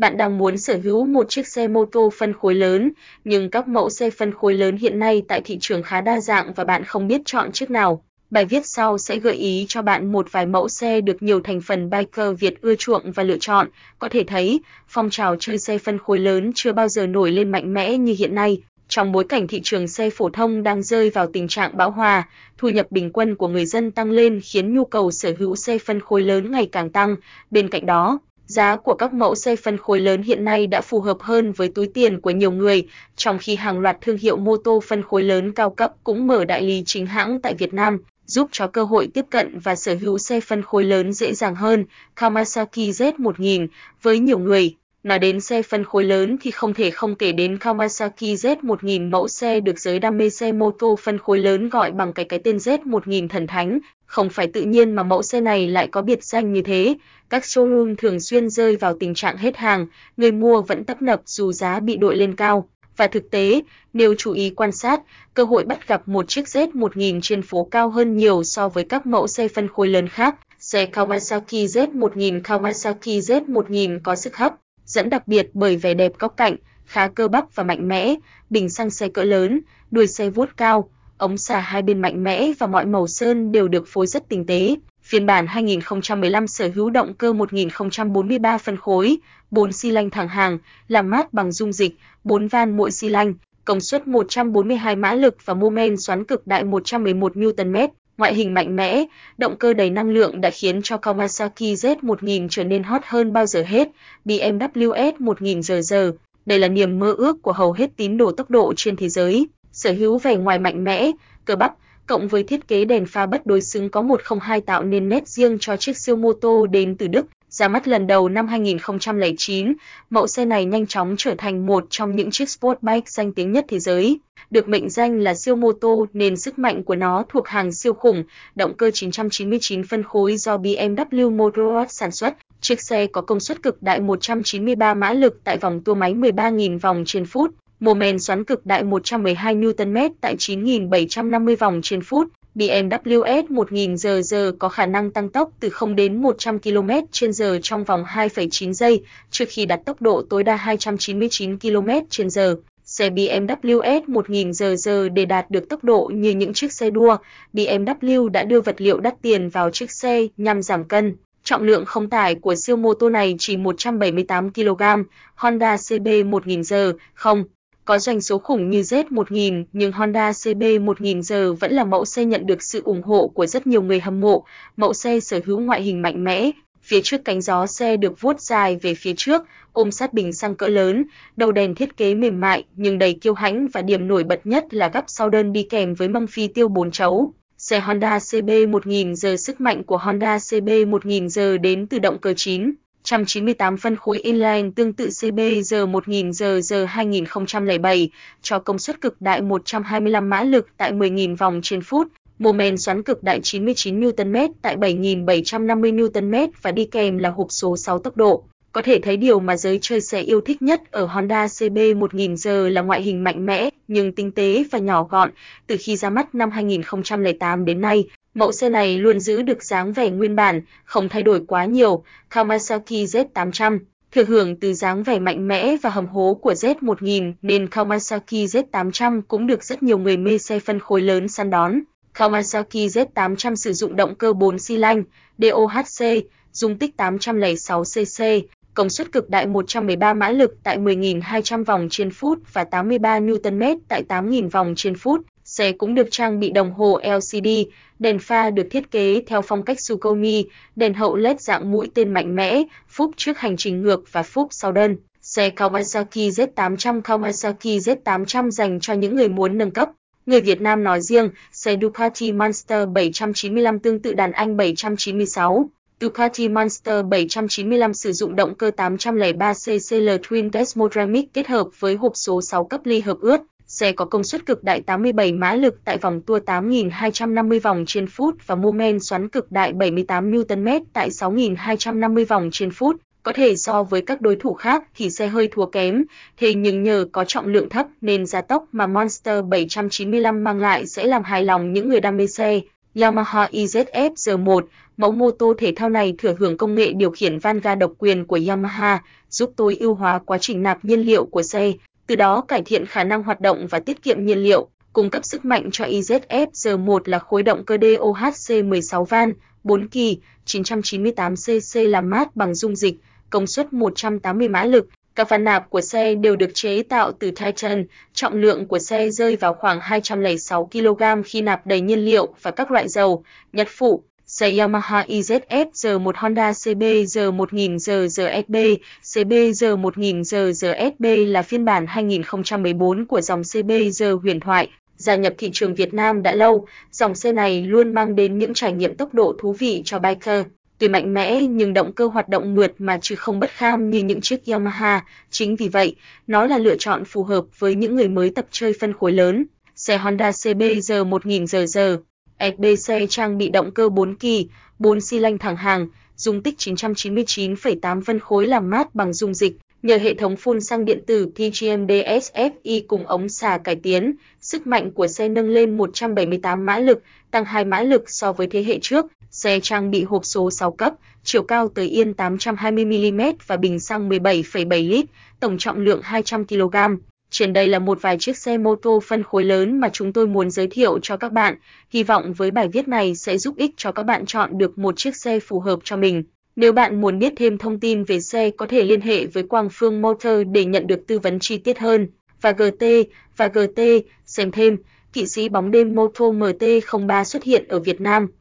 Bạn đang muốn sở hữu một chiếc xe mô tô phân khối lớn, nhưng các mẫu xe phân khối lớn hiện nay tại thị trường khá đa dạng và bạn không biết chọn chiếc nào. Bài viết sau sẽ gợi ý cho bạn một vài mẫu xe được nhiều thành phần biker Việt ưa chuộng và lựa chọn. Có thể thấy, phong trào chơi xe phân khối lớn chưa bao giờ nổi lên mạnh mẽ như hiện nay. Trong bối cảnh thị trường xe phổ thông đang rơi vào tình trạng bão hòa, thu nhập bình quân của người dân tăng lên khiến nhu cầu sở hữu xe phân khối lớn ngày càng tăng. Bên cạnh đó, giá của các mẫu xe phân khối lớn hiện nay đã phù hợp hơn với túi tiền của nhiều người, trong khi hàng loạt thương hiệu mô tô phân khối lớn cao cấp cũng mở đại lý chính hãng tại Việt Nam giúp cho cơ hội tiếp cận và sở hữu xe phân khối lớn dễ dàng hơn. Kawasaki Z1000 với nhiều người, nói đến xe phân khối lớn thì không thể không kể đến Kawasaki Z1000 mẫu xe được giới đam mê xe mô tô phân khối lớn gọi bằng cái cái tên Z1000 thần thánh. Không phải tự nhiên mà mẫu xe này lại có biệt danh như thế. Các showroom thường xuyên rơi vào tình trạng hết hàng, người mua vẫn tấp nập dù giá bị đội lên cao và thực tế, nếu chú ý quan sát, cơ hội bắt gặp một chiếc Z1000 trên phố cao hơn nhiều so với các mẫu xe phân khối lớn khác. Xe Kawasaki Z1000 Kawasaki Z1000 có sức hấp dẫn đặc biệt bởi vẻ đẹp góc cạnh, khá cơ bắp và mạnh mẽ, bình xăng xe cỡ lớn, đuôi xe vuốt cao, ống xả hai bên mạnh mẽ và mọi màu sơn đều được phối rất tinh tế. Phiên bản 2015 sở hữu động cơ 1043 phân khối, 4 xi lanh thẳng hàng, làm mát bằng dung dịch, 4 van mỗi xi lanh, công suất 142 mã lực và mô men xoắn cực đại 111 Nm. Ngoại hình mạnh mẽ, động cơ đầy năng lượng đã khiến cho Kawasaki Z1000 trở nên hot hơn bao giờ hết. BMW S1000RR, đây là niềm mơ ước của hầu hết tín đồ tốc độ trên thế giới. Sở hữu vẻ ngoài mạnh mẽ, cơ bắp, cộng với thiết kế đèn pha bất đối xứng có 102 tạo nên nét riêng cho chiếc siêu mô tô đến từ Đức. Ra mắt lần đầu năm 2009, mẫu xe này nhanh chóng trở thành một trong những chiếc sport bike danh tiếng nhất thế giới. Được mệnh danh là siêu mô tô nên sức mạnh của nó thuộc hàng siêu khủng, động cơ 999 phân khối do BMW Motorrad sản xuất. Chiếc xe có công suất cực đại 193 mã lực tại vòng tua máy 13.000 vòng trên phút, mô men xoắn cực đại 112 Nm tại 9.750 vòng trên phút. BMW S1000RR có khả năng tăng tốc từ 0 đến 100 km/h trong vòng 2,9 giây, trước khi đạt tốc độ tối đa 299 km/h. Xe BMW S1000RR để đạt được tốc độ như những chiếc xe đua, BMW đã đưa vật liệu đắt tiền vào chiếc xe nhằm giảm cân. Trọng lượng không tải của siêu mô tô này chỉ 178 kg, Honda CB1000R, không, có doanh số khủng như Z1000, nhưng Honda CB1000 giờ vẫn là mẫu xe nhận được sự ủng hộ của rất nhiều người hâm mộ. Mẫu xe sở hữu ngoại hình mạnh mẽ, phía trước cánh gió xe được vuốt dài về phía trước, ôm sát bình xăng cỡ lớn, đầu đèn thiết kế mềm mại nhưng đầy kiêu hãnh và điểm nổi bật nhất là gấp sau đơn đi kèm với mâm phi tiêu 4 chấu. Xe Honda CB1000 giờ sức mạnh của Honda CB1000 giờ đến từ động cơ 9 198 phân khối inline tương tự CBR 1000 GR 2007 cho công suất cực đại 125 mã lực tại 10.000 vòng trên phút, mô men xoắn cực đại 99 Nm tại 7.750 Nm và đi kèm là hộp số 6 tốc độ. Có thể thấy điều mà giới chơi xe yêu thích nhất ở Honda CB1000R là ngoại hình mạnh mẽ nhưng tinh tế và nhỏ gọn. Từ khi ra mắt năm 2008 đến nay, Mẫu xe này luôn giữ được dáng vẻ nguyên bản, không thay đổi quá nhiều. Kawasaki Z800 thừa hưởng từ dáng vẻ mạnh mẽ và hầm hố của Z1000 nên Kawasaki Z800 cũng được rất nhiều người mê xe phân khối lớn săn đón. Kawasaki Z800 sử dụng động cơ 4 xi lanh DOHC, dung tích 806cc, công suất cực đại 113 mã lực tại 10.200 vòng trên phút và 83 Nm tại 8.000 vòng trên phút. Xe cũng được trang bị đồng hồ LCD, đèn pha được thiết kế theo phong cách Sukomi, đèn hậu LED dạng mũi tên mạnh mẽ, phúc trước hành trình ngược và phúc sau đơn. Xe Kawasaki Z800 Kawasaki Z800 dành cho những người muốn nâng cấp. Người Việt Nam nói riêng, xe Ducati Monster 795 tương tự đàn anh 796. Ducati Monster 795 sử dụng động cơ 803cc Twin Desmodramic kết hợp với hộp số 6 cấp ly hợp ướt. Xe có công suất cực đại 87 mã lực tại vòng tua 8.250 vòng trên phút và mô men xoắn cực đại 78 Nm tại 6.250 vòng trên phút. Có thể so với các đối thủ khác thì xe hơi thua kém, thế nhưng nhờ có trọng lượng thấp nên gia tốc mà Monster 795 mang lại sẽ làm hài lòng những người đam mê xe. Yamaha IZF R1, mẫu mô tô thể thao này thừa hưởng công nghệ điều khiển van ga độc quyền của Yamaha, giúp tối ưu hóa quá trình nạp nhiên liệu của xe, từ đó cải thiện khả năng hoạt động và tiết kiệm nhiên liệu. Cung cấp sức mạnh cho IZF R1 là khối động cơ DOHC 16 van, 4 kỳ, 998cc làm mát bằng dung dịch, công suất 180 mã lực. Các van nạp của xe đều được chế tạo từ Titan, trọng lượng của xe rơi vào khoảng 206 kg khi nạp đầy nhiên liệu và các loại dầu, nhật phụ. Xe Yamaha IZS-R1 Honda CB R1000 GRSB CB R1000 GRSB là phiên bản 2014 của dòng CB huyền thoại, gia nhập thị trường Việt Nam đã lâu, dòng xe này luôn mang đến những trải nghiệm tốc độ thú vị cho biker. Tuy mạnh mẽ nhưng động cơ hoạt động mượt mà chứ không bất kham như những chiếc Yamaha, chính vì vậy, nó là lựa chọn phù hợp với những người mới tập chơi phân khối lớn. Xe Honda CB R1000GR SBC trang bị động cơ 4 kỳ, 4 xi lanh thẳng hàng, dung tích 999,8 phân khối làm mát bằng dung dịch, nhờ hệ thống phun xăng điện tử TGM DSFI cùng ống xả cải tiến, sức mạnh của xe nâng lên 178 mã lực, tăng 2 mã lực so với thế hệ trước. Xe trang bị hộp số 6 cấp, chiều cao tới yên 820 mm và bình xăng 17,7 lít, tổng trọng lượng 200 kg. Trên đây là một vài chiếc xe mô tô phân khối lớn mà chúng tôi muốn giới thiệu cho các bạn. Hy vọng với bài viết này sẽ giúp ích cho các bạn chọn được một chiếc xe phù hợp cho mình. Nếu bạn muốn biết thêm thông tin về xe có thể liên hệ với Quang Phương Motor để nhận được tư vấn chi tiết hơn. Và GT, và GT, xem thêm, kỵ sĩ bóng đêm Moto MT03 xuất hiện ở Việt Nam.